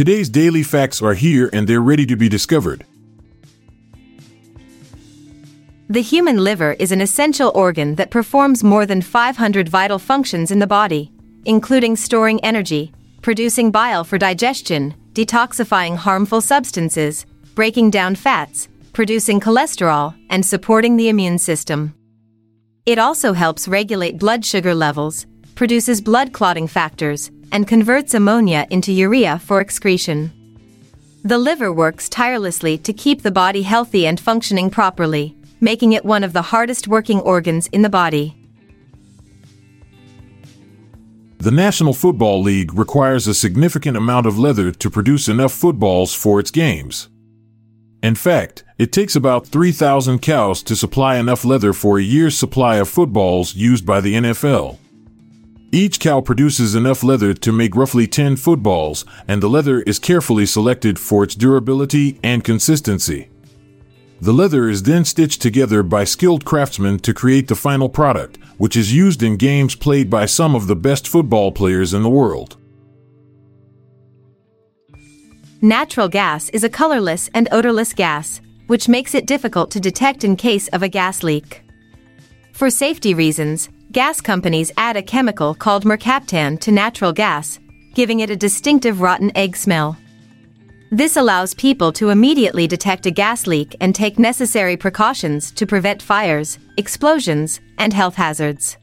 Today's daily facts are here and they're ready to be discovered. The human liver is an essential organ that performs more than 500 vital functions in the body, including storing energy, producing bile for digestion, detoxifying harmful substances, breaking down fats, producing cholesterol, and supporting the immune system. It also helps regulate blood sugar levels, produces blood clotting factors, and converts ammonia into urea for excretion. The liver works tirelessly to keep the body healthy and functioning properly making it one of the hardest working organs in the body. The National Football League requires a significant amount of leather to produce enough footballs for its games. In fact, it takes about 3,000 cows to supply enough leather for a year's supply of footballs used by the NFL. Each cow produces enough leather to make roughly 10 footballs, and the leather is carefully selected for its durability and consistency. The leather is then stitched together by skilled craftsmen to create the final product, which is used in games played by some of the best football players in the world. Natural gas is a colorless and odorless gas, which makes it difficult to detect in case of a gas leak. For safety reasons, gas companies add a chemical called mercaptan to natural gas, giving it a distinctive rotten egg smell. This allows people to immediately detect a gas leak and take necessary precautions to prevent fires, explosions, and health hazards.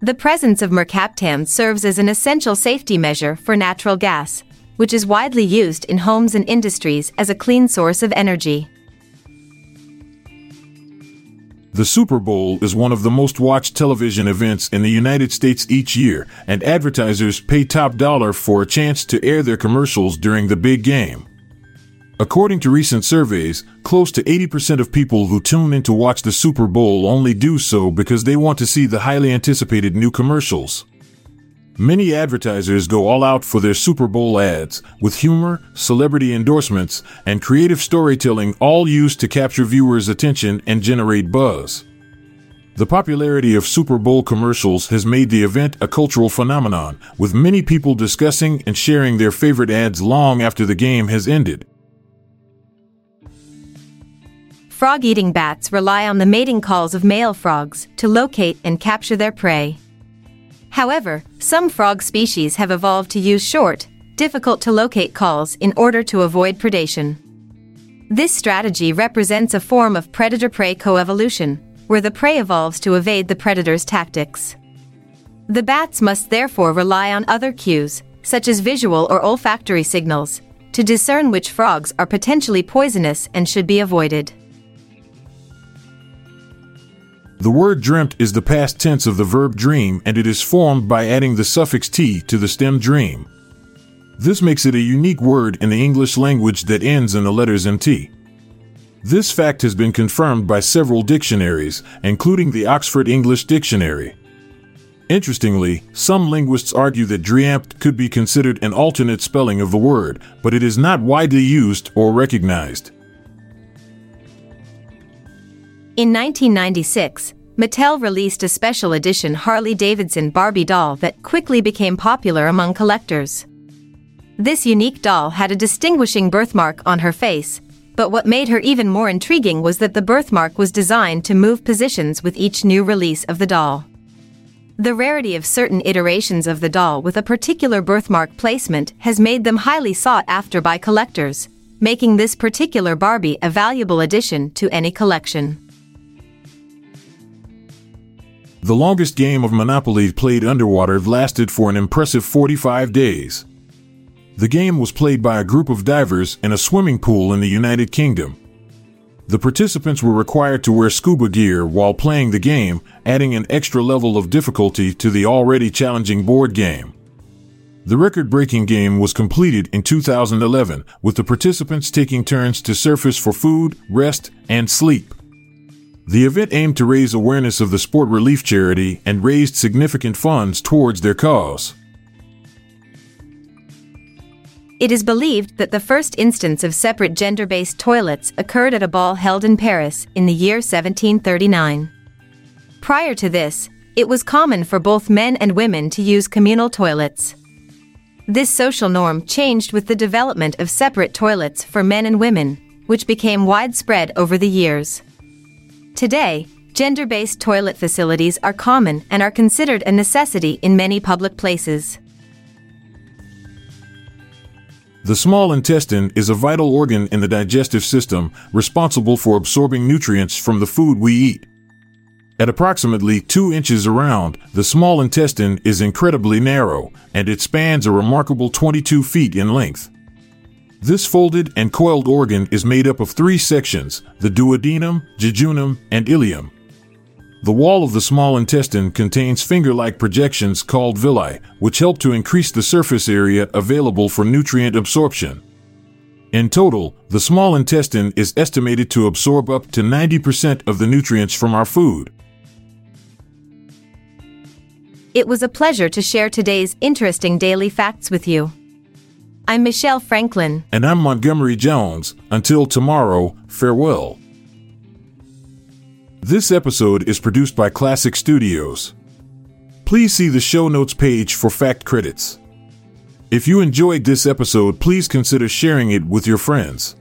The presence of mercaptan serves as an essential safety measure for natural gas, which is widely used in homes and industries as a clean source of energy. The Super Bowl is one of the most watched television events in the United States each year, and advertisers pay top dollar for a chance to air their commercials during the big game. According to recent surveys, close to 80% of people who tune in to watch the Super Bowl only do so because they want to see the highly anticipated new commercials. Many advertisers go all out for their Super Bowl ads, with humor, celebrity endorsements, and creative storytelling all used to capture viewers' attention and generate buzz. The popularity of Super Bowl commercials has made the event a cultural phenomenon, with many people discussing and sharing their favorite ads long after the game has ended. Frog eating bats rely on the mating calls of male frogs to locate and capture their prey. However, some frog species have evolved to use short, difficult to locate calls in order to avoid predation. This strategy represents a form of predator prey coevolution, where the prey evolves to evade the predator's tactics. The bats must therefore rely on other cues, such as visual or olfactory signals, to discern which frogs are potentially poisonous and should be avoided. The word dreamt is the past tense of the verb dream and it is formed by adding the suffix t to the stem dream. This makes it a unique word in the English language that ends in the letters mt. This fact has been confirmed by several dictionaries, including the Oxford English Dictionary. Interestingly, some linguists argue that dreamt could be considered an alternate spelling of the word, but it is not widely used or recognized. In 1996, Mattel released a special edition Harley Davidson Barbie doll that quickly became popular among collectors. This unique doll had a distinguishing birthmark on her face, but what made her even more intriguing was that the birthmark was designed to move positions with each new release of the doll. The rarity of certain iterations of the doll with a particular birthmark placement has made them highly sought after by collectors, making this particular Barbie a valuable addition to any collection. The longest game of Monopoly played underwater lasted for an impressive 45 days. The game was played by a group of divers in a swimming pool in the United Kingdom. The participants were required to wear scuba gear while playing the game, adding an extra level of difficulty to the already challenging board game. The record breaking game was completed in 2011, with the participants taking turns to surface for food, rest, and sleep. The event aimed to raise awareness of the sport relief charity and raised significant funds towards their cause. It is believed that the first instance of separate gender based toilets occurred at a ball held in Paris in the year 1739. Prior to this, it was common for both men and women to use communal toilets. This social norm changed with the development of separate toilets for men and women, which became widespread over the years. Today, gender based toilet facilities are common and are considered a necessity in many public places. The small intestine is a vital organ in the digestive system responsible for absorbing nutrients from the food we eat. At approximately 2 inches around, the small intestine is incredibly narrow, and it spans a remarkable 22 feet in length. This folded and coiled organ is made up of three sections the duodenum, jejunum, and ileum. The wall of the small intestine contains finger like projections called villi, which help to increase the surface area available for nutrient absorption. In total, the small intestine is estimated to absorb up to 90% of the nutrients from our food. It was a pleasure to share today's interesting daily facts with you. I'm Michelle Franklin. And I'm Montgomery Jones. Until tomorrow, farewell. This episode is produced by Klassic Studios. Please see the show notes page for fact credits. If you enjoyed this episode, please consider sharing it with your friends.